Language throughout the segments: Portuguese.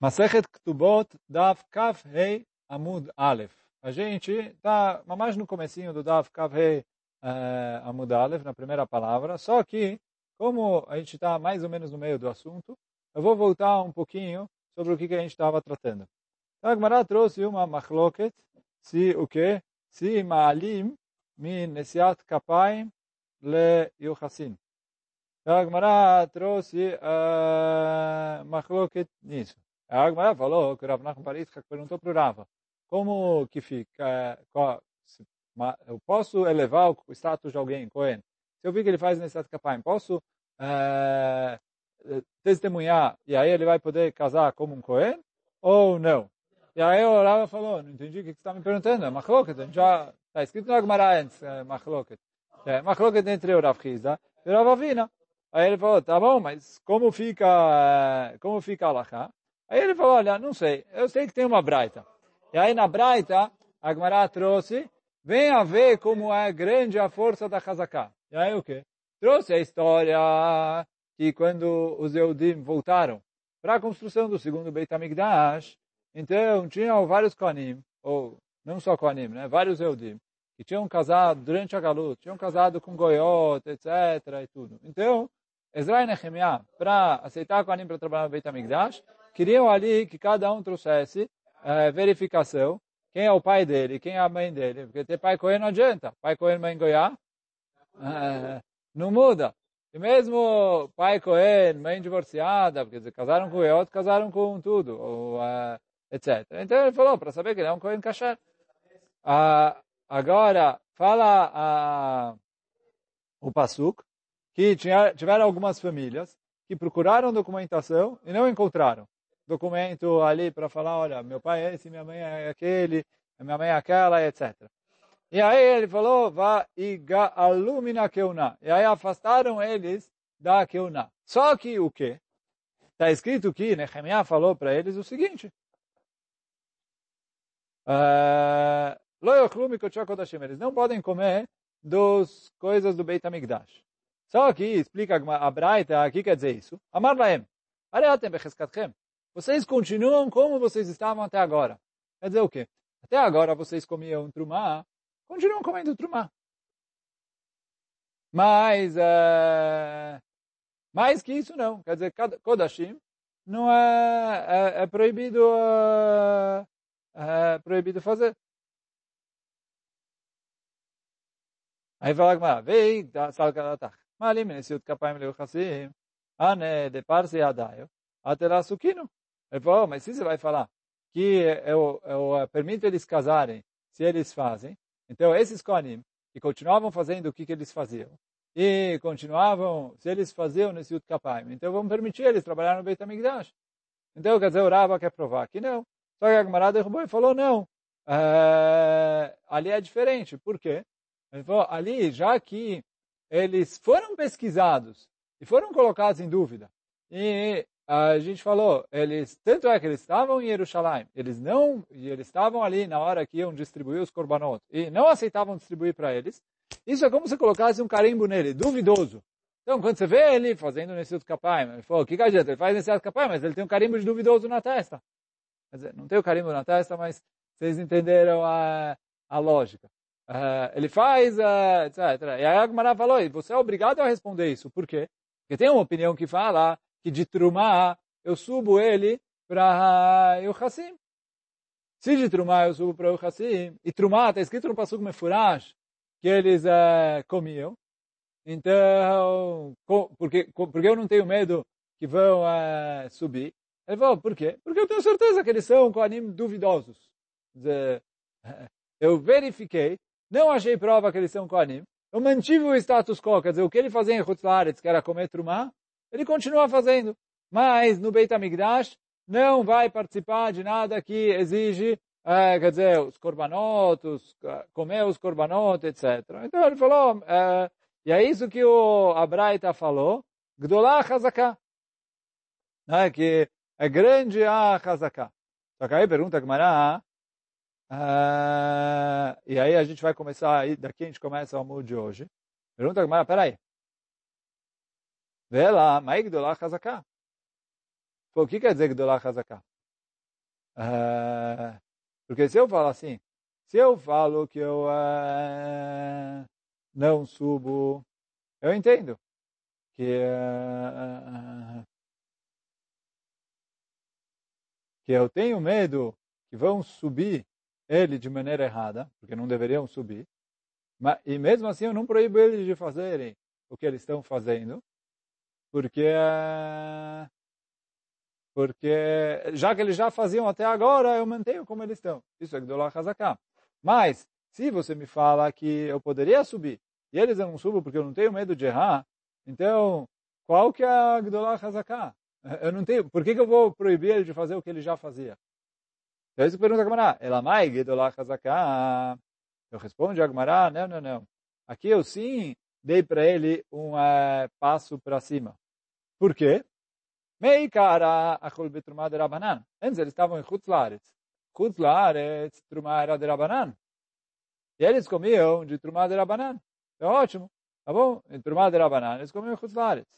Masechet Ktubot Dav Kav Hei Amud Aleph. A gente está mais no comecinho do Dav Kav Hei uh, Amud Aleph, na primeira palavra, só que, como a gente está mais ou menos no meio do assunto, eu vou voltar um pouquinho sobre o que, que a gente estava tratando. Então, a Gemara trouxe uma machloket, se o que? Se ma'alim min nesiat kapaim le yuchasin. Então, a Gemara trouxe uh, machloket nisso. A Agmará falou que o Rav Nachman Baritzchak perguntou para o Rava, como que fica, qual, eu posso elevar o status de alguém, Cohen? Se eu vi que ele faz necessidade capaz, posso é, testemunhar e aí ele vai poder casar como um Cohen ou não? E aí o Rava falou, não entendi o que você está me perguntando, é Machloket, já está escrito no Agmará antes, é Machloket. É, Machloket entre o Rav Chizda e o Rav Avina. Aí ele falou, tá bom, mas como fica, como fica a Lachá? Aí ele falou, olha, não sei, eu sei que tem uma braita. E aí na braita, a Gemara trouxe, vem a ver como é grande a força da Hazaká. E aí o quê? Trouxe a história que quando os Eudim voltaram para a construção do segundo Beit HaMikdash, então tinham vários Kohanim, ou não só Kohanim, né? vários Eudim, que tinham casado durante a Galut, tinham casado com Goyot, etc. e tudo. Então, Ezra e Nehemiah, para aceitar Kohanim para trabalhar no Beit HaMikdash, queriam ali que cada um trouxesse é, verificação, quem é o pai dele, quem é a mãe dele, porque ter pai Cohen não adianta, pai Cohen, mãe Goiá, é, não muda. E mesmo pai Cohen, mãe divorciada, porque eles casaram com outro, casaram com tudo, ou, uh, etc. Então ele falou, para saber que ele é um Cohen kasher. Uh, agora, fala uh, o Pasuk, que tinha, tiveram algumas famílias que procuraram documentação e não encontraram documento ali para falar, olha, meu pai é esse, minha mãe é aquele, minha mãe é aquela, etc. E aí ele falou, vá alumina keuna. E aí afastaram eles da keuna. Só que o quê? Está escrito que Nehemiah falou para eles o seguinte. Uh, eles não podem comer dos coisas do Beit HaMikdash. Só que explica a Braita, aqui quer dizer isso. Amar laem, areatem becheskatchem. Vocês continuam como vocês estavam até agora. Quer dizer o quê? Até agora vocês comiam trumá, continuam comendo trumá. Mas, é, mais que isso não. Quer dizer, Kodashim não é, é, é proibido, é, é proibido fazer. Aí fala que vei, salkadatach. Malim, nesiut kapayim leuchassim, ane de parse adayo, aterá sukino. Ele falou, oh, mas se você vai falar que eu, eu permito eles casarem se eles fazem, então esses Kohanim, que continuavam fazendo o que, que eles faziam, e continuavam, se eles faziam nesse Yud então vamos permitir eles trabalhar no Beit HaMikdash. Então, quer dizer, o Rava quer provar que não. Só que a Gemara derrubou e falou, não, uh, ali é diferente. Por quê? Ele falou, ali, já que eles foram pesquisados e foram colocados em dúvida, e a gente falou, eles, tanto é que eles estavam em Jerusalém, eles não, eles estavam ali na hora que iam distribuir os korbanot, e não aceitavam distribuir para eles, isso é como se colocasse um carimbo nele, duvidoso. Então, quando você vê ele fazendo Nessiut Kapai, ele falou, que adianta? Ele faz Nessiut Kapai, mas ele tem um carimbo de duvidoso na testa. Quer dizer, não tem o carimbo na testa, mas vocês entenderam a, a lógica. Uh, ele faz, uh, etc. E aí a Agmará falou, você é obrigado a responder isso. Por quê? Porque tem uma opinião que fala que de Trumá eu subo ele para o Hassim. Se de Trumá eu subo para o Hassim, e Trumá está escrito no Pasuk Mefurash, que eles comiam, então, porque, porque eu não tenho medo que vão subir? Ele falou, por quê? Porque eu tenho certeza que eles são Kohanim duvidosos. Eu verifiquei, não achei prova que eles são Kohanim, eu mantive o status quo, quer dizer, o que ele fazia em Hutzlaretz, que era comer Trumá, ele continua fazendo. Mas no Beit HaMikdash não vai participar de nada que exige, é, quer dizer, os korbanot, os, comer os korbanot, etc. Então ele falou, é, e é isso que o Abraita falou, Hazaká, né, que é grande a Hazaká. Só que aí pergunta Gmará, uh, e aí a gente vai começar, daqui a gente começa o mundo de hoje. Pergunta Gmará, peraí, Vê lá, mas Gdolá Hazaká. O que quer dizer Gdolá Hazaká? Uh, porque se eu falo assim, se eu falo que eu uh, não subo, eu entendo que, uh, que eu tenho medo que vão subir ele de maneira errada, porque não deveriam subir, mas, e mesmo assim eu não proíbo eles de fazerem o que eles estão fazendo, porque porque já que eles já faziam até agora, eu mantenho como eles estão. Isso é Gdolah Hazaká. Mas, se você me fala que eu poderia subir, e eles não subam porque eu não tenho medo de errar, então, qual que é a Gdolah Hazaká? Eu não tenho, por que, que eu vou proibir ele de fazer o que ele já fazia? Então, isso pergunta a Gemara, Elamai Gdolah Hazaká? Eu respondo a Gemara, não, não, não. Aqui eu sim dei para ele um uh, passo para cima. Por quê? Mei cara achol betrumá de Rabanan. Antes eles estavam em Chutzlaretz. Chutzlaretz, trumá era de Rabanan. E eles comiam de trumá de Rabanan. É ótimo. Tá bom? Em trumá de Rabanan, eles comiam em Chutzlaretz.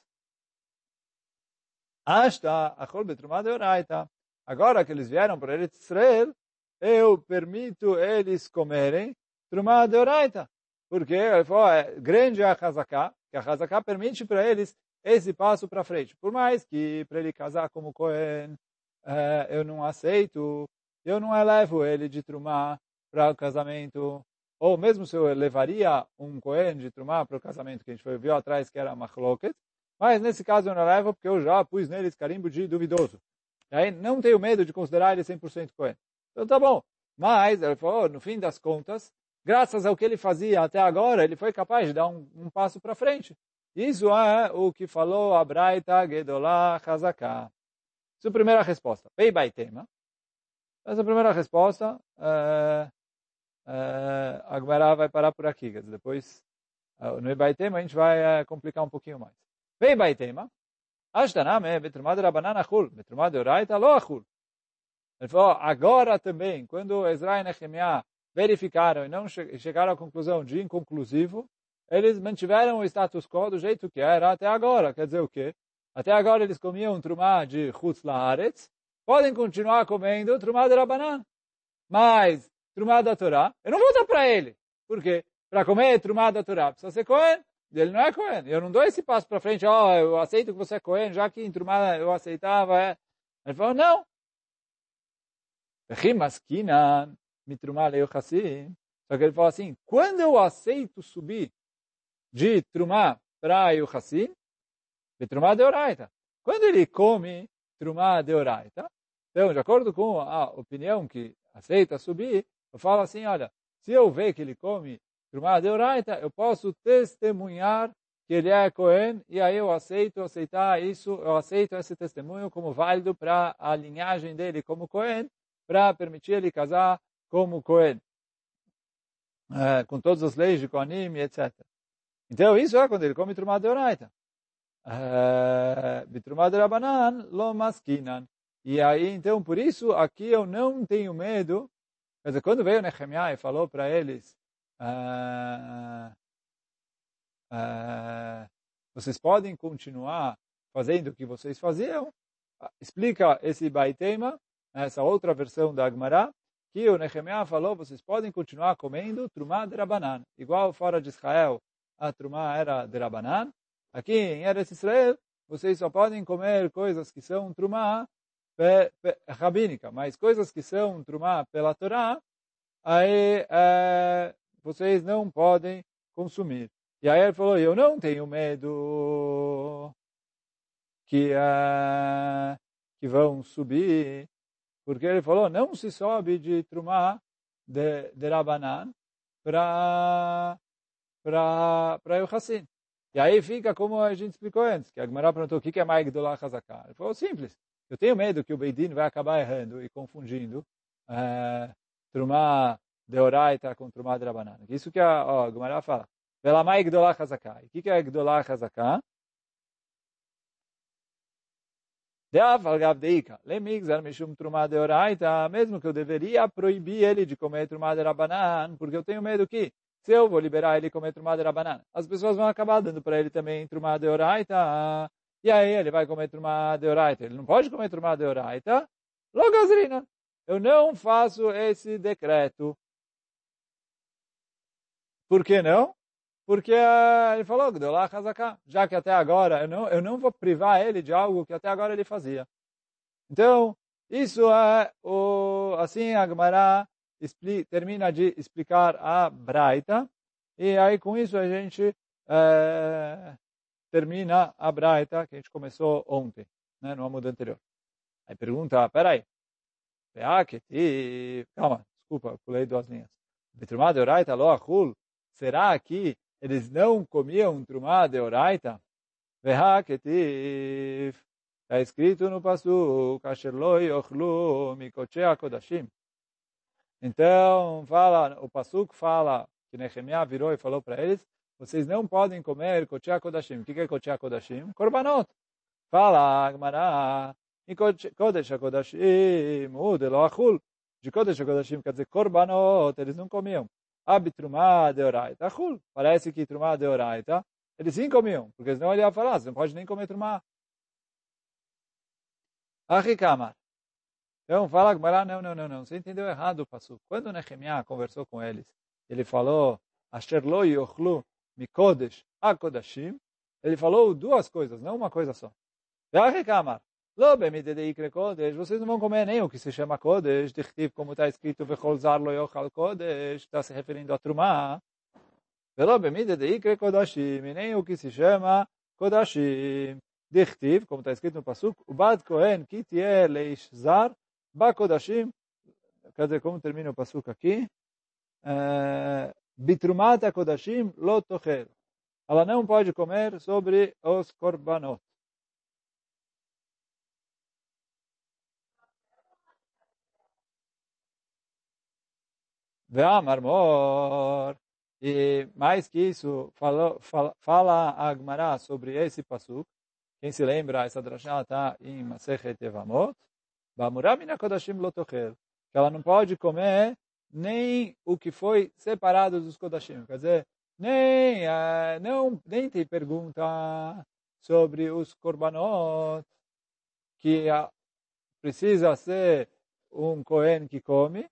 Ashta achol betrumá de Oraita. Agora que eles vieram para Eretz Israel, eu permito eles comerem trumá de Oraita. Porque ele falou, é grande a Hazaká, que a Hazaká permite para eles esse passo para frente. Por mais que para ele casar como Cohen, é, eu não aceito, eu não elevo ele de Trumá para o casamento, ou mesmo se eu levaria um Cohen de Trumá para o casamento, que a gente viu atrás que era Machloket, mas nesse caso eu não levo porque eu já pus neles carimbo de duvidoso. E aí não tenho medo de considerar ele 100% Cohen. Então tá bom. Mas, ele falou, no fim das contas, graças ao que ele fazia até agora, ele foi capaz de dar um, um passo para frente. Isso é o que falou a Braita Gedolá Hazaká. Essa é a primeira resposta. Pei Baitema. Essa é a primeira resposta. É, é, a vai parar por aqui. Depois, no Baitema, a gente vai complicar um pouquinho mais. Pei Baitema. Ashtaname betrumad rabanan achul. Betrumad oraita lo achul. Ele falou, agora também, quando Ezra e Nehemiah verificaram e não chegaram à conclusão de inconclusivo, eles mantiveram o status quo do jeito que era até agora. Quer dizer o quê? Até agora eles comiam trumá de chutz laaretz, podem continuar comendo trumá de rabanan. Mas trumá da Torá, eu não vou dar para ele. Por quê? Para comer trumá da Torá precisa ser Cohen. Ele não é Cohen. Eu não dou esse passo para frente, ó, oh, eu aceito que você é Cohen, já que em trumá eu aceitava. É. Ele falou, não. Só que ele falou assim, quando eu aceito subir de Trumá para Yuhassim, de Trumá de Oraita. Quando ele come Trumá de Oraita, então, de acordo com a opinião que aceita subir, eu falo assim, olha, se eu ver que ele come Trumá de Oraita, eu posso testemunhar que ele é Cohen, e aí eu aceito aceitar isso, eu aceito esse testemunho como válido para a linhagem dele como Cohen, para permitir ele casar como Cohen, é, com todas as leis de Kohanim, etc. Então, isso é quando ele come trumá de oraita. Bitrumá de rabanan, lo maskinan. E aí, então, por isso, aqui eu não tenho medo. Quer dizer, quando veio Nehemiah e falou para eles, uh, uh, vocês podem continuar fazendo o que vocês faziam, explica esse baitema, essa outra versão da Agmará, que o Nehemiah falou, vocês podem continuar comendo trumá de rabanan, igual fora de Israel, a Trumá era de Rabanan. Aqui em Eretz Israel, vocês só podem comer coisas que são Trumá rabínica, mas coisas que são Trumá pela Torá, aí é, vocês não podem consumir. E aí ele falou, eu não tenho medo que, uh, que vão subir, porque ele falou, não se sobe de Trumá de, de Rabanan para para o. E aí fica como a gente explicou antes, que a Gemara perguntou o que é mais Gdolah Hazaká. Ele falou simples. Eu tenho medo que o Beidin vai acabar errando e confundindo é, Trumá de Oraita com Trumá de Rabanan. Isso que a, ó, a Gemara fala. Vela mais Gdolah Hazaká. O que é Gdolah Hazaká? Mesmo que eu deveria proibir ele de comer trumá de rabanan, porque eu tenho medo que se eu vou liberar ele comer trumá de rabanan, as pessoas vão acabar dando para ele também trumá de oraita, e aí ele vai comer trumá de oraita. Ele não pode comer trumá de oraita, logo azrina. eu não faço esse decreto. Por que não? Porque uh, ele falou, já que até agora eu não, eu não vou privar ele de algo que até agora ele fazia. Então, isso é o, assim a Gemara termina de explicar a Braita, e aí com isso a gente é, termina a Braita que a gente começou ontem, né, no amudo anterior. Aí pergunta, peraí, calma, desculpa, pulei duas linhas. Será que eles não comiam trumá de Oraita? Vehaketiv, Está escrito no Pasuk, Asher lo yochlu mikochea kodashim. Então, fala, o Pasuk fala, que Nehemiah virou e falou para eles, vocês não podem comer kochea kodashim. O que é kochea kodashim? Korbanot. Fala, Agmará, Kodesh kodashim, udelo achul. De Kodesh kodashim quer dizer korbanot, eles não comiam. Abitrumá achul. Parece que trumá de oraita, eles sim comiam, porque senão ele ia falar, você não pode nem comer trumá. Achikamar. Então fala Gmará, não, não, não, não, você entendeu errado o passo. Quando Nehemiah conversou com eles, ele falou, Asher lo yochlu mikodesh akodashim, ele falou duas coisas, não uma coisa só. Achikamar. Vocês não vão comer nem o que se chama kodesh, dichtiv, como está escrito, vechol zar lo yochal kodesh, está se referindo a trumá. Kodashim, nem o que se chama kodashim. Dichtiv, como está escrito no Pasuk, o Bad Kohen Kitie Leish Zar Bakodashim, quer dizer, como termina o Pasuk aqui? Bitrumat Kodashim Lo Tocher. Ela não pode comer sobre os korbanot. Ve'amar mor. E mais que isso, fala, fala, fala a Agmará sobre esse pasuk, quem se lembra, essa drashá está em Masechet Evamot. Bamuramina Kodashim Lotochel. Que ela não pode comer nem o que foi separado dos Kodashim. Quer dizer, nem, uh, não, nem tem pergunta sobre os Korbanot, que precisa ser um Kohen que come.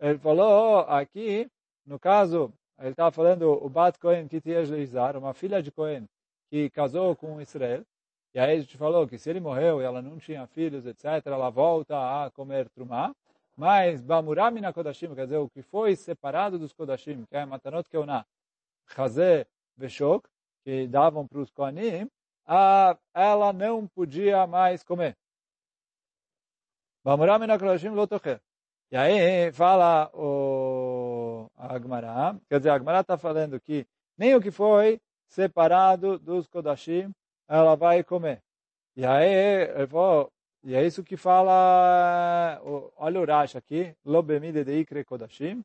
Ele falou aqui, no caso, ele estava falando o Bat Kohen Kitiesh Leizar, uma filha de Kohen que casou com Israel. E aí a gente falou que se ele morreu e ela não tinha filhos, etc., ela volta a comer trumá. Mas Bamuramina Kodashim, quer dizer, o que foi separado dos Kodashim, que é Matanot Keuna, Chazé Veshok, que davam para os Koanim, ela não podia mais comer. Bamuramina Kodashim Lotocher. E aí fala o Agmará, quer dizer, a Agmará está falando que nem o que foi separado dos Kodashim ela vai comer. E aí, ele falou, e é isso que fala, olha o Rashi aqui, lo bemide de ikre kodashim,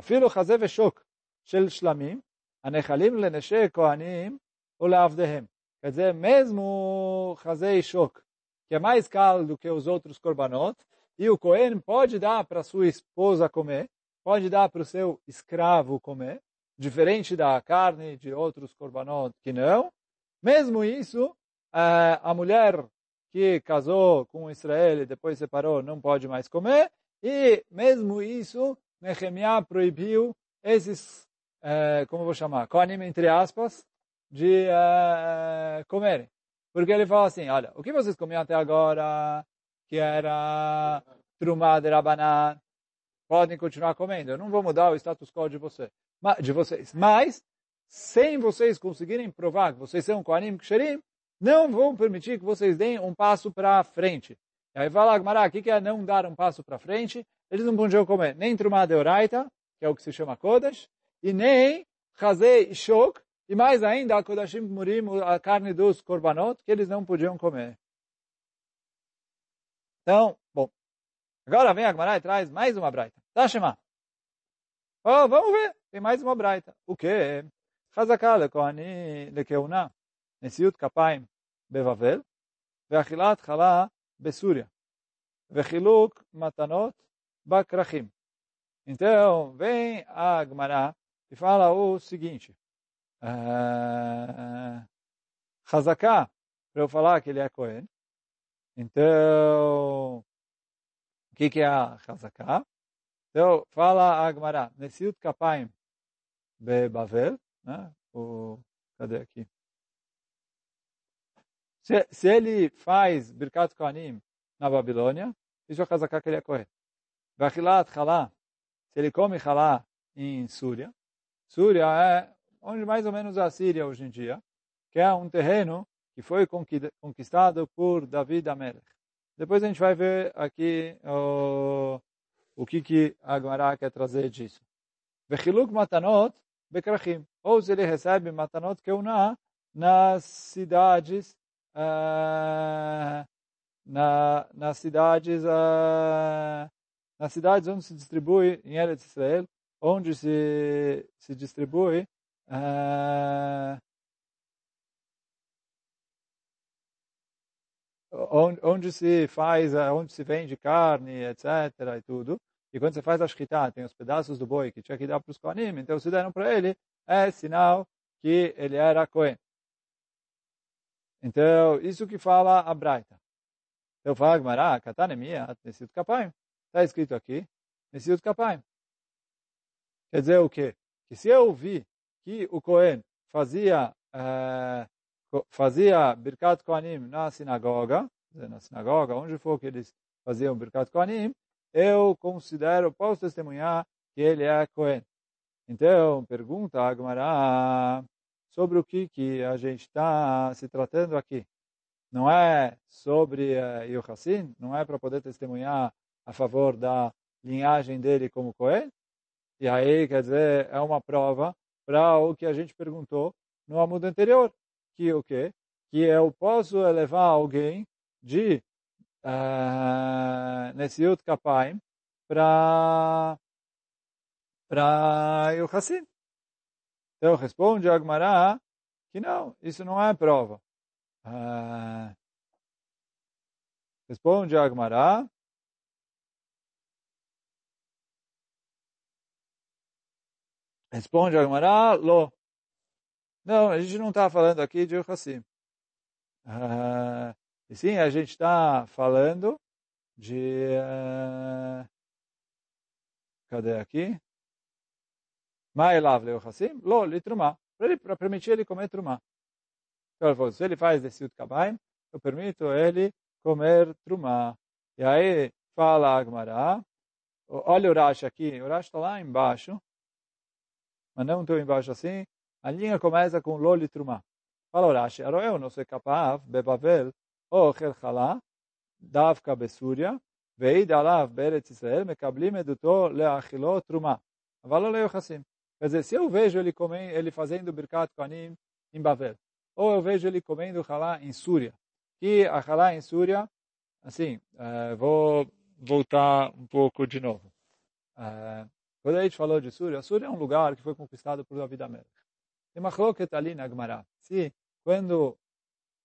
אפילו חזה ושוק של שלמים, הנחלים לנשי כהנים ולעבדיהם. Quer dizer, mesmo חזה e shok, que é mais caro do que os outros korbanot, e o Cohen pode dar para sua esposa comer, pode dar para o seu escravo comer, diferente da carne de outros korbanot que não, mesmo isso, a mulher que casou com Israel e depois separou não pode mais comer. E mesmo isso, Nehemiah proibiu esses, como vou chamar, coanim entre aspas, de comerem. Porque ele fala assim, olha, o que vocês comiam até agora, que era trumá de rabanan, podem continuar comendo. Eu não vou mudar o status quo de, você, de vocês. Mas sem vocês conseguirem provar que vocês são Kohanim Ksherim, não vão permitir que vocês deem um passo para frente. E aí fala Agmará, o que é não dar um passo para frente? Eles não podiam comer nem Trumá de Oraita, que é o que se chama Kodesh, e nem Chazei e Shok, e mais ainda a Kodashim Murim, a carne dos Korbanot, que eles não podiam comer. Então, bom, agora vem Agmará e traz mais uma braita. Tá, Shema? Oh, vamos ver, tem mais uma braita. O quê? חזקה לכהני, לכהונה, נשיאות כפיים בבבל, ואכילת חלה בסוריה, וחילוק מתנות בכרכים. Então, vem a Gemara e fala o seguinte, uh, para eu falar que ele é Cohen, então, o que, que é a Hazaká? Então, fala a Agmará, Nesiut Kapaim Bebavel, né? O, cadê aqui? Se, se ele faz Birkat Kohanim na Babilônia, isso é a Hazaká que ele é correto. Vachilat Halá, se ele come Halá em Súria, Súria é onde mais ou menos a Síria hoje em dia, que é um terreno que foi conquistado por David Amelech. Depois a gente vai ver aqui o, o que, que a Gemara quer trazer disso. Vechiluk matanot bekrachim. Ou se ele recebe matanot keuna nas cidades uh, na, nas cidades uh, nas cidades onde se distribui em Eretz Israel, onde se, se distribui uh, onde, se faz, onde se vende carne, etc. e tudo. E quando você faz a shkita, tem os pedaços do boi que tinha que dar para os koanim, então se deram para ele, é sinal que ele era Cohen. Então, isso que fala a Braita. Então fala Gmará, Katanemia, Nesiut Kapaim. Está escrito aqui, Nesiut Kapaim. Quer dizer o quê? Que se eu vi que o Cohen fazia, eh, fazia Birkat Kohanim na sinagoga, na sinagoga, onde for que eles faziam Birkat Kohanim, eu considero, posso testemunhar que ele é Cohen. Então, pergunta Agmará sobre o que, que a gente está se tratando aqui. Não é sobre uh, Yohassin, não é para poder testemunhar a favor da linhagem dele como Cohen. E aí, quer dizer, é uma prova para o que a gente perguntou no amudo anterior, que o quê? Que eu posso elevar alguém de uh, Nesiut Kapaim para para Yohassin. Então responde Agmará que não, isso não é prova. Uh, responde Agmará Responde Agmará, lo. Não, a gente não está falando aqui de Yohassim. Uh, e sim, a gente está falando de... Uh, cadê aqui? Ma'elav leochassim? Lo, litrumá. Para permitir ele comer trumá. Então ele falou, se ele faz desse utkabaim, eu permito ele comer trumá. E aí fala Agmará, olha o Rashi aqui, o Rashi está lá embaixo, mas não tão embaixo assim, a linha começa com Loli Trumá. Fala Urashi, Aroeu não se capav, bebavel, o Helchalá, Davka Besúria, Veid Alav Beretz Israel, Mekablim Eduto Leachiló Trumá. Avaló Leochassim. Quer dizer, se eu vejo ele, comendo, ele fazendo Birkat Kohanim em Bavel, ou eu vejo ele comendo Halá em Súria, que a Halá em Súria, assim, uh, vou voltar um pouco de novo. Uh, quando a gente falou de Súria, Súria é um lugar que foi conquistado por David Amelech. Tem cloqueta ali na Gemara. Se, quando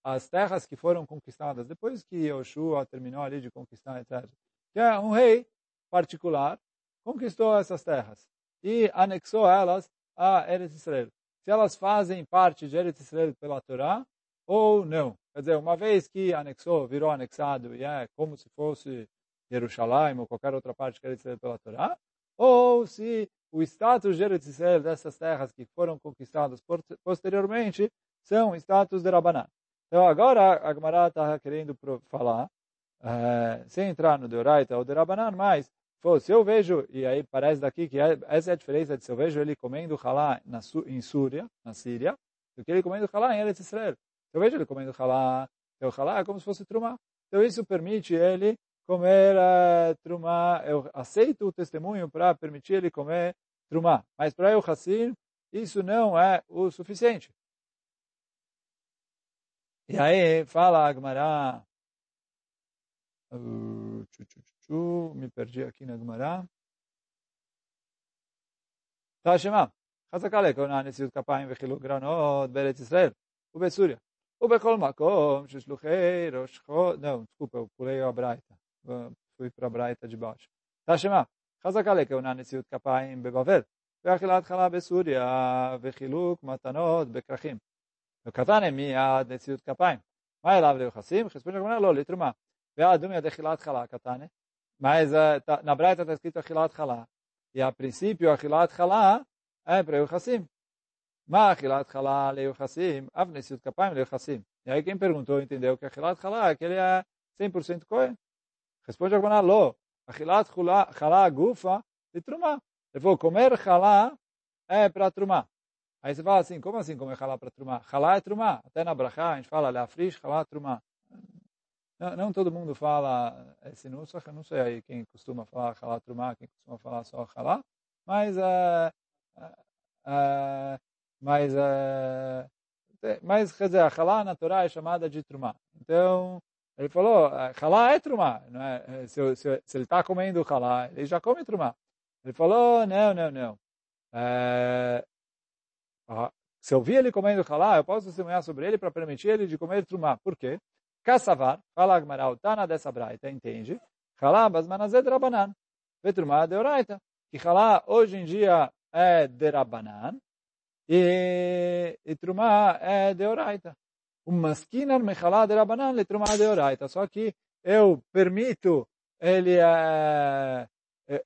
as terras que foram conquistadas depois que Yoshua terminou ali de conquistar, etc. Que é um rei particular conquistou essas terras e anexou elas a Eretz Israel. Se elas fazem parte de Eretz Israel pela Torá ou não. Quer dizer, uma vez que anexou, virou anexado e é como se fosse Jerusalém ou qualquer outra parte de Eretz Israel pela Torá, ou se o status de Eretz Israel dessas terras que foram conquistadas posteriormente são status de Rabanan. Então agora a Gemara está querendo falar, uh, sem entrar no Deoraita ou Derabanan, mas pô, se eu vejo, e aí parece daqui que é, essa é a diferença de se eu vejo ele comendo halá na, em Súria, na Síria, do que ele comendo halá em Eretz Israel. Se eu vejo ele comendo halá, então halá é como se fosse trumá. Então isso permite ele comer uh, trumá. Eu aceito o testemunho para permitir ele comer trumá. Mas para eu Hassim, isso não é o suficiente. E aí fala Agmará, uh, me perdi aqui na Agmará. Tá, Shema. חזקה לכהונה נשיאות כפיים וחילוק גרנות בארץ ישראל ובסוריה ובכל מקום ששלוחי ראש חודש, não, desculpa, eu pulei a Braita, fui para a Braita de baixo. tá, Shema. חזקה לכהונה נשיאות כפיים בבבל ואכילת חלה בסוריה וחילוק מתנות בכרכים וקטן מיד נשיאות כפיים. מה אליו ליוחסים? חספון הגמרא לא, לתרומה. ועד דומיה דחילת חלה קטנה. Mas uh, tá, na Braita está escrito Achilat Halá. E a princípio, Achilat Halá é para o Hassim. Mas Achilat Halá leu Hassim, Avnesiut Kapayim leu Hassim. E aí quem perguntou entendeu que Achilat Halá é que ele é 100% Kohen. Responde a Gmaná, Lo. Achilat Halá Gufa de Trumá. Ele falou, comer Halá é para Trumá. Aí você fala assim, como assim comer Halá para Trumá? Halá é Trumá. Até na Brachá a gente fala, Leafrish Halá Trumá. Não, não, todo mundo fala esse não sei aí quem costuma falar halá trumá, quem costuma falar só halá, mas, uh, uh, mas, uh, mas, quer dizer, a halá na Torá é chamada de trumá. Então, ele falou, halá é trumá, não é? Se, se, se ele está comendo halá, ele já come trumá. Ele falou, não, não, não. se eu vi ele comendo halá, eu posso testemunhar sobre ele para permitir ele de comer trumá. Por quê? Kassavar, fala Agmará, o Tana dessa braita, entende? Halá, basmanazé de Rabanan. Vetrumá de Oraita. Que Halá, hoje em dia, é de Rabanan. E, e Trumá é de Oraita. O Maskinar Mechalá de Rabanan, le Trumá de Oraita. Só que eu permito ele, é,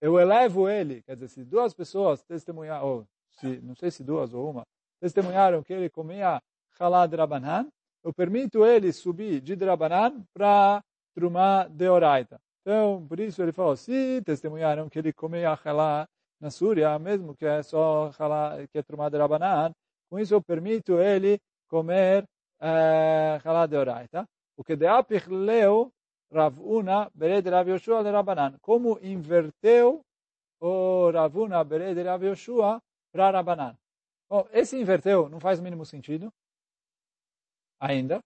eu elevo ele, quer dizer, se duas pessoas testemunharam, ou se, não sei se duas ou uma, testemunharam que ele comia Halá de Rabanan, eu permito ele subir de Drabanan para Trumá de Oraita. Então, por isso ele falou, se testemunharam que ele comia halá na Súria, mesmo que é só halá, que é Trumá de Rabanan, com isso eu permito ele comer halá de Oraita. O que de apich leu Ravuna bered Rav Yoshua de Rabanan. Como inverteu o Ravuna bered Rav Yoshua para Rabanan. Bom, esse inverteu não faz o mínimo sentido ainda.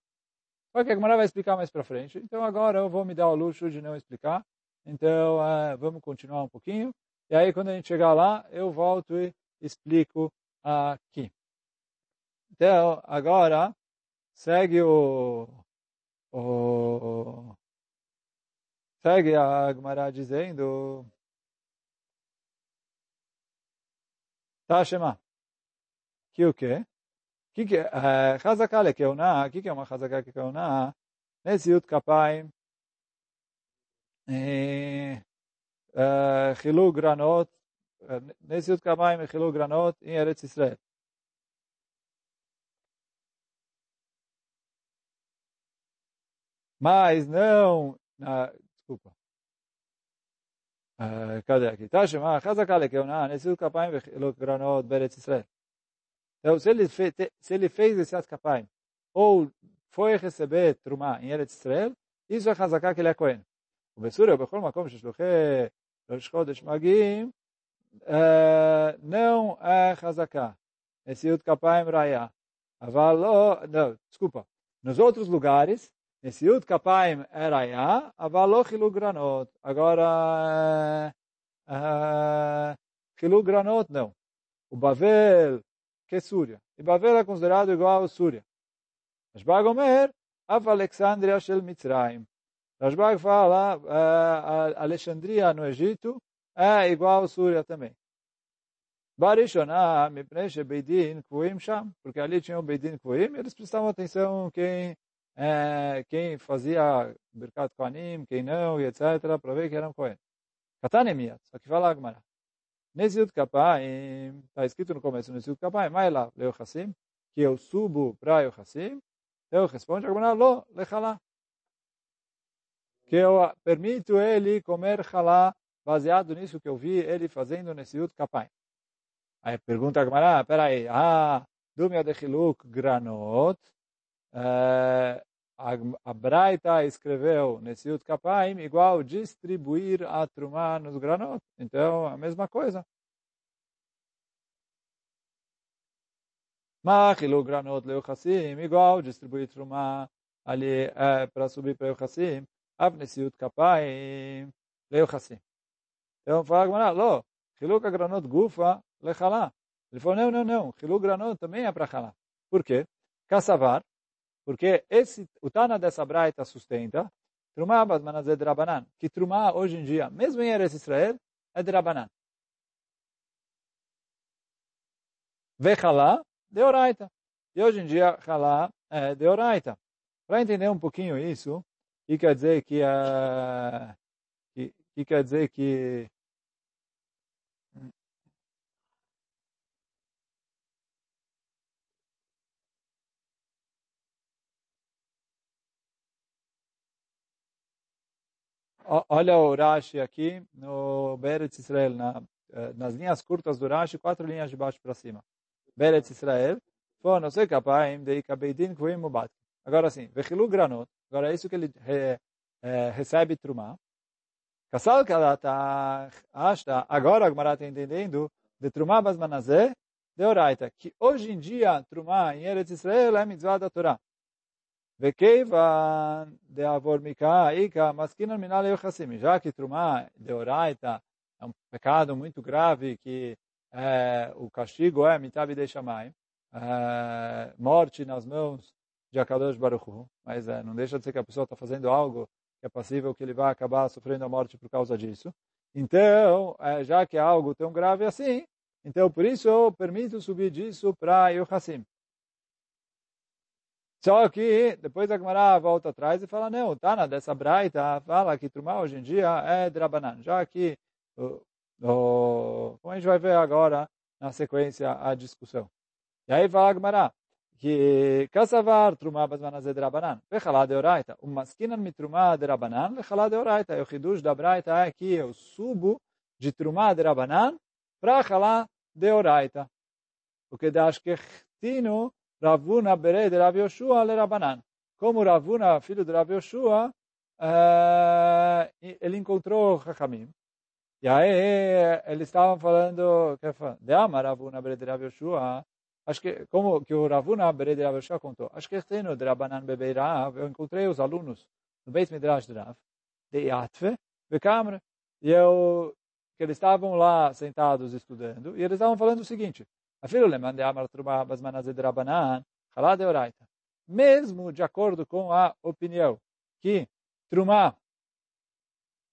Só que a Gemara vai explicar mais para frente. Então agora eu vou me dar o luxo de não explicar. Então uh, vamos continuar um pouquinho. E aí quando a gente chegar lá, eu volto e explico aqui. Então agora segue o, o segue a Gemara dizendo Tashema. Que o quê? que que חזקה לכהונה, que que é uma חזקה ככהונה? נשיאות כפיים, חילוק גרנות, נשיאות כפיים וחילוק גרנות em Eretz Israel. Mas não, na, desculpa, uh, cadê aqui? Tá chamado, חזקה לכהונה, נשיאות כפיים וחילוק גרנות בארץ ישראל. Então, se ele, fez, se ele fez esse Askapaim, ou foi receber Trumá em Eretz Israel, isso é Hazaká que ele é Cohen. O Bessura, o Bechol Makom, Sheshluché, Rosh Chodesh Magim, não é Hazaká. Esse Yud Kapaim Raya. Avalo, não, desculpa. Nos outros lugares, Yud Kapaim é Raya, avalo Hilu Granot. Agora, Hilu Granot, não. O Bavel, que é Súria. E Bavel é considerado igual a Súria. Rashbag Omer, Af Alexandria Shel Mitzrayim. Rashbag fala, uh, Alexandria no Egito é igual a Súria também. Barishonah, Mipnei Beidin Kvuim Sham, porque ali tinha o Beidin Kvuim, eles prestavam atenção quem, é, quem fazia Birkat Kohanim, quem não, e etc., para ver que eram Kohen. Katanemiat, só que fala Agmará. Nesiut Kapayim, está escrito no começo, Nesiut Kapayim, mas lá, Leo Hassim, que eu subo para o Hassim, eu respondo, Agmará, lo, lechalá. Que eu permito ele comer halá, baseado nisso que eu vi ele fazendo Nesiut Kapayim. Aí pergunta Agmará, peraí, ah, Dumia de Chiluk Granot, uh, a Braita escreveu nesse Kapaim igual distribuir a Trumá nos granot. Então, a mesma coisa. Machilu granot leu chassim, igual distribuir Trumá ali é, para subir para o chassim. Av nesse Yud Kapaim leu chassim. Então, fala Gmará, lo, Chiluk granot gufa lechalá. Ele falou, não, não, não, Chiluk granot também é para chalá. Por quê? Kassavar, porque esse, o Tana dessa Braita sustenta Trumá Basmanaz é Drabanan, que Trumá hoje em dia, mesmo em Eretz Israel, é Drabanan. Vechalá, Deoraita. E hoje em dia, Halá é Deoraita. Para entender um pouquinho isso, e quer dizer que, uh, que, que quer dizer que Olha o Rashi aqui no Beretz Israel, na, eh, nas linhas curtas do Rashi, quatro linhas de baixo para cima. Beretz Israel, não sei capaz de Mubat. Agora sim, Vechilu Granot, agora é isso que ele re, é, recebe Trumá. Kassal Kalata Ashta, agora a está entendendo, de Trumá Basmanazé, de Oraita, que hoje em dia Trumá em Eretz Israel é mitzvah da Torá. Vekeivan de avor mika ika maskinan minal yochasim. Já que trumá de oraita é um pecado muito grave que o castigo é mitav de shamayim, morte nas mãos de Akadosh Baruch Hu. Mas é, não deixa de ser que a pessoa está fazendo algo que é passível que ele vá acabar sofrendo a morte por causa disso. Então, já que é algo tão grave assim, então por isso eu permito subir disso para Yochasim. Só que depois a Gemara volta atrás e fala, não, Tana dessa braita fala que Trumá hoje em dia é Drabanan. Já que, o, o, como a gente vai ver agora na sequência a discussão. E aí fala a Gemara, que Kassavar Trumá Basmanas é Drabanan, Vechalá de Oraita. O Maskinan mi Trumá de Rabanan, Vechalá de Oraita. E o Hidush da braita é que eu subo de Trumá de Rabanan para Chalá de Oraita. O que dá Ashkechtino Ravuna Berei de Rav Yoshua le Rabanan. Como Ravuna, filho de Rav Yoshua, uh, ele encontrou Chachamim. E aí eles estavam falando, de Ama Ravuna Berei de Rav Yoshua, acho que, como que o Ravuna Berei de Rav Yoshua contou, acho que tem no de Rabanan Bebeirav, eu encontrei os alunos no Beit Midrash de Rav, de Yatve, de Câmara, e eu, que eles estavam lá sentados estudando, e eles estavam falando o seguinte, Afilo leman de amar truma basman azed rabanan, halá de oraita. Mesmo de acordo com a opinião que truma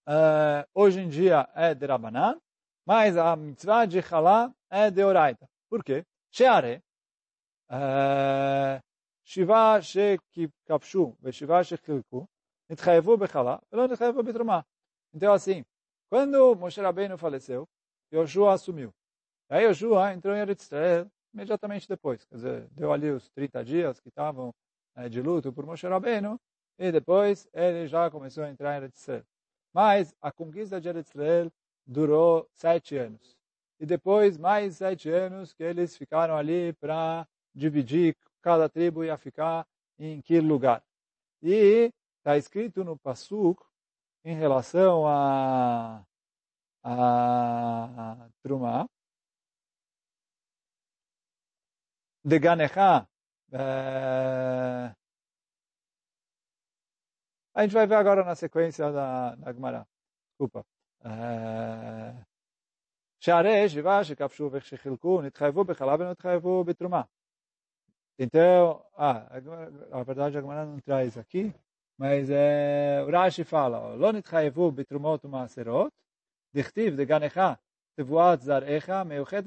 uh, hoje em dia é de rabanan, mas a mitzvah de halá é de oraita. Por quê? Sheare, eh, shiva shekapshu ve shiva shekilku, nitchaevu bechalá, e não nitchaevu betruma. Então assim, quando Moshe Rabbeinu faleceu, Yoshua assumiu. Aí Yoshua entrou em Eretz Israel imediatamente depois. Quer dizer, deu ali os 30 dias que estavam é, de luto por Moshe Rabbeinu, e depois ele já começou a entrar em Eretz Israel. Mas a conquista de Eretz Israel durou sete anos. E depois, mais sete anos que eles ficaram ali para dividir, cada tribo ia ficar em que lugar. E está escrito no Passuk, em relação a, a, a Trumá, de Ganecha. É... A gente vai ver agora na sequência da, da Gemara. Desculpa. Eh, Share Então, ah, a verdade a Gemara não traz aqui, mas é, o Rashi fala, Lo nitchayevu bitrumot dichtiv de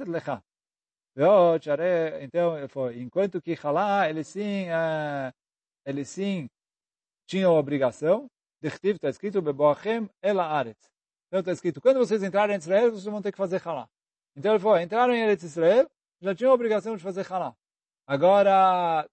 lecha. Então, enquanto que Halá, ele sim, uh, ele sim tinha a obrigação, Dechtiv está escrito, Beboachem ela aretz. Então está escrito, quando vocês entrarem em Israel, vocês vão ter que fazer Halá. Então ele falou, entraram em Eretz Israel, já tinham a obrigação de fazer Halá. Agora,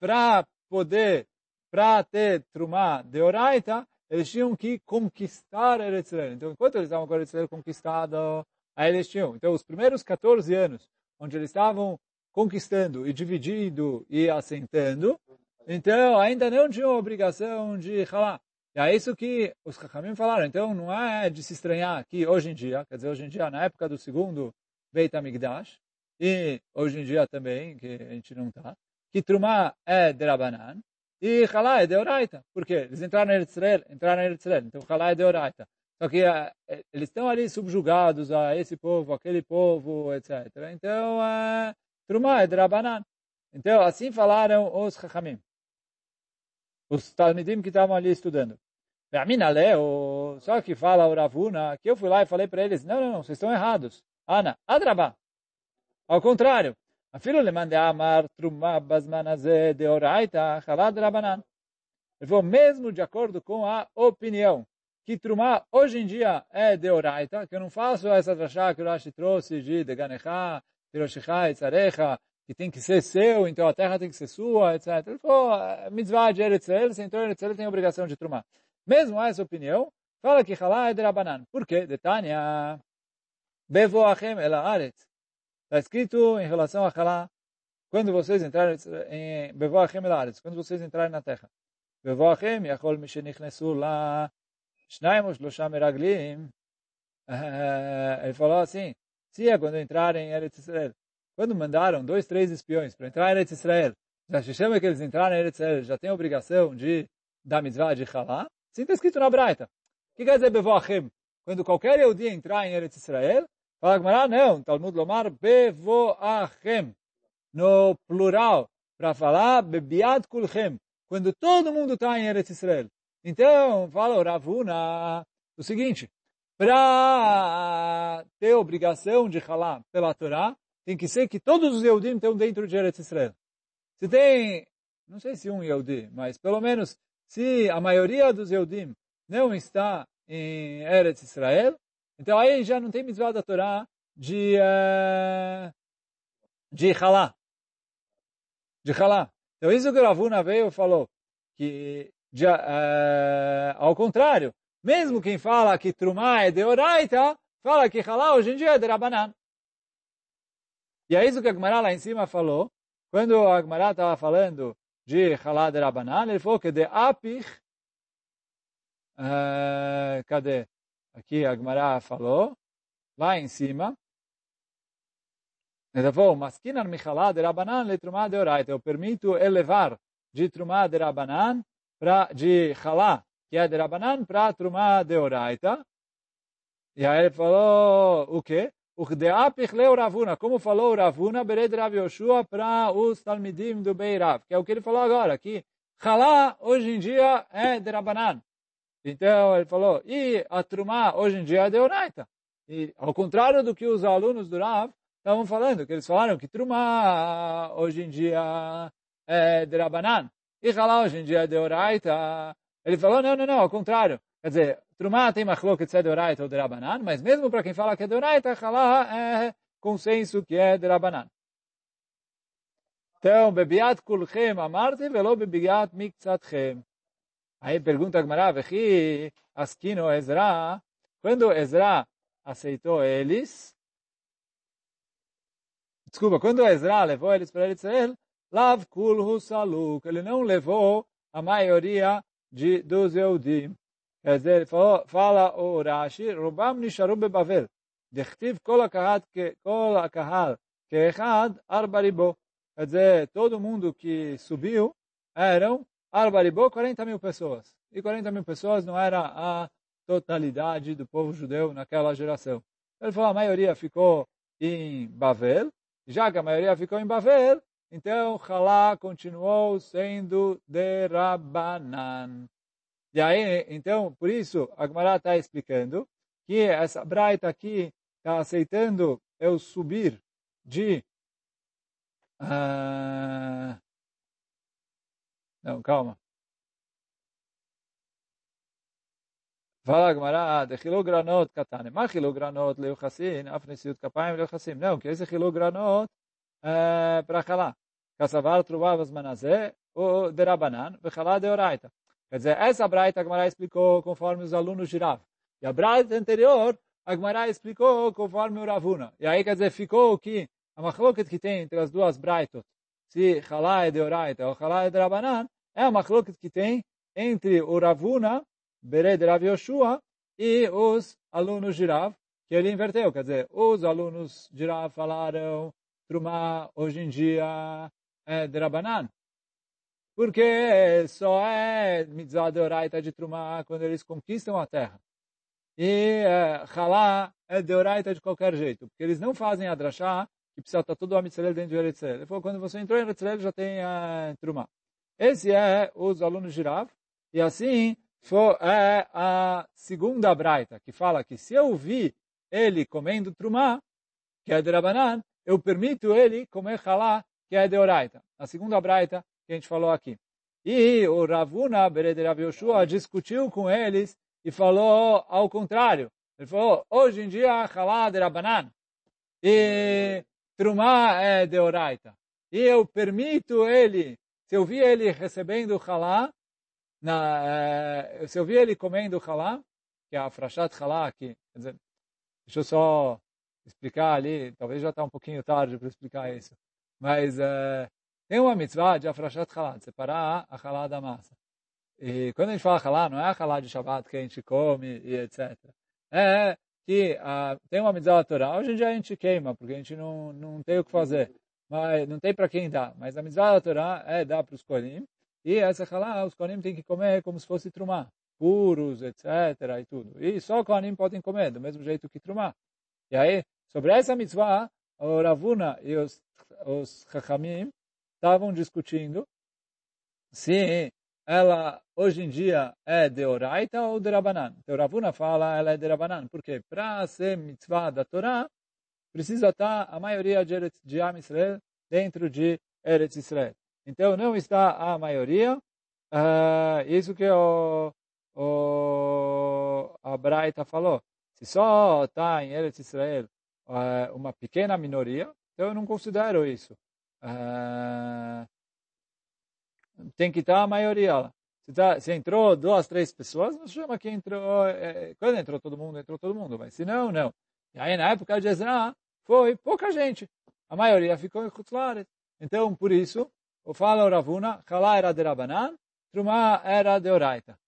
para poder, para ter Trumá de Oraita, eles tinham que conquistar Eretz Israel. Então, enquanto eles estavam com Eretz Israel conquistado, aí eles tinham. Então, os primeiros 14 anos, onde eles estavam conquistando e dividindo e assentando, então ainda não tinham obrigação de falar. E é isso que os Chachamim falaram. Então não é de se estranhar que hoje em dia, quer dizer, hoje em dia, na época do segundo Beit HaMikdash, e hoje em dia também, que a gente não está, que Trumá é de Rabanan, e Halá é de Oraita. Por quê? Eles entraram em Israel, entraram em Israel, então Halá é de Oraita. Só que uh, eles estão ali subjugados a esse povo, aquele povo, etc. Então, uh, Trumá é Drabanan. Então, assim falaram os Chachamim. Os Talmidim que estavam ali estudando. Leo, só que fala o Ravuna, que eu fui lá e falei para eles, não, não, não, vocês estão errados. Ana, Adraba. Ao contrário. Afilo le mande amar trumá basmanazé de oraita rabanan. Ele falou, mesmo de acordo com a opinião que Trumá hoje em dia é deoraita, que eu não faço essa drachá que o Rashi trouxe de Deganecha, Hiroshicha, Etzarecha, que tem que ser seu, então a terra tem que ser sua, etc. Ele falou, mitzvah de Eretz Israel, então Eretz Israel tem a obrigação de Trumá. Mesmo essa opinião, fala que Halá é de Rabanan. Por quê? Detania, Bevoachem el Aretz. Está escrito em relação a Halá, quando vocês entrarem em Bevoachem el Aretz, quando vocês entrarem na terra. Bevoachem, Yachol Mishenichnesu lá, Shnaim Shlosha Meraglim, ele falou assim, se é quando entrarem em Eretz Israel, quando mandaram dois, três espiões para entrar em Eretz Israel, já se chama que eles entraram em Eretz Israel, já tem a obrigação de dar mitzvah de Halá, sim está escrito na Braita. O que quer dizer Bevoachem? Quando qualquer Yehudi entrar em Eretz Israel, fala Gemara, não, Talmud Lomar, Bevoachem, no plural, para falar Bebiad Kulchem, quando todo mundo está em Eretz Israel. Então, fala o Ravuna o seguinte, para ter obrigação de falar pela Torá, tem que ser que todos os Yehudim estão dentro de Eretz Israel. Se tem, não sei se um Yehudi, mas pelo menos se a maioria dos Yehudim não está em Eretz Israel, então aí já não tem mitzvah da Torá de, uh, de Halá. De Halá. Então isso que o Ravuna veio e falou, que de, uh, ao contrário, mesmo quem fala que Trumá é de Oraita, fala que Halá hoje em dia é de Rabanan. E é isso que a Gemara lá em cima falou, quando a Gemara estava falando de Halá de Rabanan, ele falou que de Apich, uh, cadê? Aqui a Gemara falou, lá em cima, ele falou, Maskinan Michalá de Rabanan le Trumá de Oraita, eu permito elevar de Trumá de Rabanan pra, de Halá, que é de Rabanan, para Trumá de Oraita. E aí ele falou o quê? Ravuna, como falou Ravuna, Bered Rav Yoshua para os Talmidim do Beirav, que é o que ele falou agora, que Halá hoje em dia é de Rabanan. Então ele falou, e a Trumá hoje em dia é de Oraita. E ao contrário do que os alunos do Rav estavam falando, que eles falaram que Trumá hoje em dia é de Rabanan. E Halá hoje em dia é de Oraita. Ele falou, não, não, não, ao contrário. Quer dizer, Trumá tem machloket se é de Oraita ou de Rabanan, mas mesmo para quem fala que é de Oraita, Halá é consenso que é de Rabanan. Então, bebiat kulchem amarte velo bebiat miktzatchem. Aí pergunta a Gemara, vechi askino Ezra, quando Ezra aceitou eles, desculpa, quando Ezra levou eles para Israel, Lav kul husaluk. Ele não levou a maioria de, dos Eudim. Quer dizer, fala, fala o Rashi, Rubam nisharu bebavel. Dechtiv kol akahal, kol akahal, kechad arbaribo. Quer dizer, todo mundo que subiu eram arbaribo, 40 mil pessoas. E 40 mil pessoas não era a totalidade do povo judeu naquela geração. Ele falou, a maioria ficou em Bavel, já que a maioria ficou em Bavel, então, Halá continuou sendo de Rabanan. E aí, então, por isso, a Gemara está explicando que essa Braita aqui está aceitando eu subir de... Uh... Não, calma. Fala a Gemara, de granot katane. Mas granot leuchassin, afnesiut kapayim leuchassim. Não, que esse granot é para Halá. Kassavar Truvavas Manazé, de Rabanan, Bechalá de Oraita. Quer dizer, essa Braita a Gemara explicou conforme os alunos Rav. E a Braita anterior, a Gemara explicou conforme o Ravuna. E aí, quer dizer, ficou que a machloket que tem entre as duas Braitot, se Halá é de Oraita ou Halá é de Rabanan, é a machloket que tem entre o Ravuna, Bere de Rav Yoshua, e os alunos de Rav, que ele inverteu. Quer dizer, os alunos de Rav falaram Trumá hoje em dia é de Rabanan. Porque só é mitzvah de oraita de Trumá quando eles conquistam a terra. E é, Halá é de oraita de qualquer jeito. Porque eles não fazem a drachá que precisa estar todo o Amitzalel dentro de Eretzalel. Ele falou, quando você entrou em Eretzalel já tem a Trumá. Esse é os alunos de Rav. E assim foi, é a segunda braita, que fala que se eu vi ele comendo Trumá, que é de Rabanan, eu permito ele comer halá que é de Oraita. A segunda Braita que a gente falou aqui. E o Ravuna, Berede Rav discutiu com eles e falou ao contrário. Ele falou, hoje em dia, halá de Rabanan. E Trumá é de Oraita. E eu permito ele, se eu vi ele recebendo halá, na, eh, se eu vi ele comendo halá, que é a frachat halá aqui, quer dizer, deixa eu só explicar ali, talvez já está um pouquinho tarde para explicar isso, mas uh, tem uma mitzvah de afrashat halá, de separar a halá da massa. E quando a gente fala halá, não é a halá de Shabbat que a gente come e etc. É que uh, tem uma mitzvah Torá, hoje em dia a gente queima, porque a gente não, não tem o que fazer, mas não tem para quem dar. Mas a mitzvah Torá é dar para os kolim, e essa halá, os kolim têm que comer como se fosse trumá, puros, etc. e tudo. E só kolim podem comer, do mesmo jeito que trumá. E aí, sobre essa mitzvah, o Ravuna e os, os Chachamim estavam discutindo se ela hoje em dia é de Oraita ou de Rabanan. Então Ravuna fala ela é de Rabanan, porque para ser mitzvah da Torá, precisa estar a maioria de, Eretz, de Am Israel dentro de Eretz Israel. Então não está a maioria, uh, isso que o, o, a Braita falou. Se só está em Eretz Israel uh, uma pequena minoria, então eu não considero isso. Uh, tem que estar a maioria lá. Se, tá, se entrou duas, três pessoas, não chama que entrou. É, quando entrou todo mundo, entrou todo mundo. Mas se não, não. E aí na época de Ezra, foi pouca gente. A maioria ficou em Kutzlaret. Então, por isso, o fala Ravuna, Halá era de Rabanan, Trumá era de Oraita.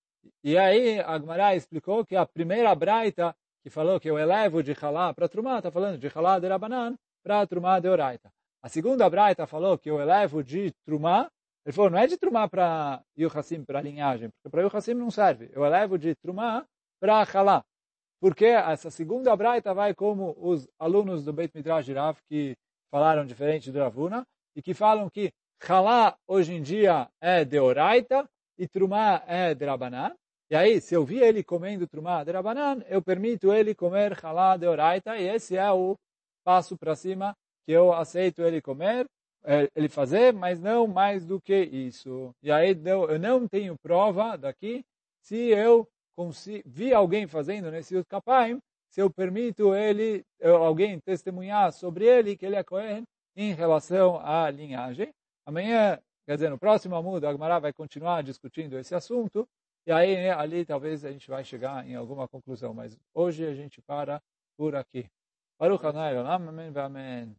E aí, Agmará explicou que a primeira Braita, que falou que eu elevo de Halá para Trumá, está falando de Halá de Rabanan para Trumá de Oraita. A segunda Braita falou que eu elevo de Trumá ele falou, não é de Trumá para Yuhassim, para a linhagem, porque para Yuhassim não serve. Eu elevo de Trumá para Halá. Porque essa segunda braita vai como os alunos do Beit Midrash Rav que falaram diferente do Ravuna e que falam que Halá hoje em dia é de Oraita e Trumá é de Rabanan. E aí, se eu vi ele comendo Trumá de Rabanan, eu permito ele comer Halá de Oraita e esse é o passo para cima que eu aceito ele comer é, ele fazer, mas não mais do que isso. E aí eu não tenho prova daqui se eu vi alguém fazendo nesse Kapaim, se eu permito ele, alguém testemunhar sobre ele que ele é Cohen em relação à linhagem. Amanhã, quer dizer, no próximo Amud, a Agmará vai continuar discutindo esse assunto, e aí né, ali talvez a gente vai chegar em alguma conclusão, mas hoje a gente para por aqui. Baruch Adonai Amém, Amém.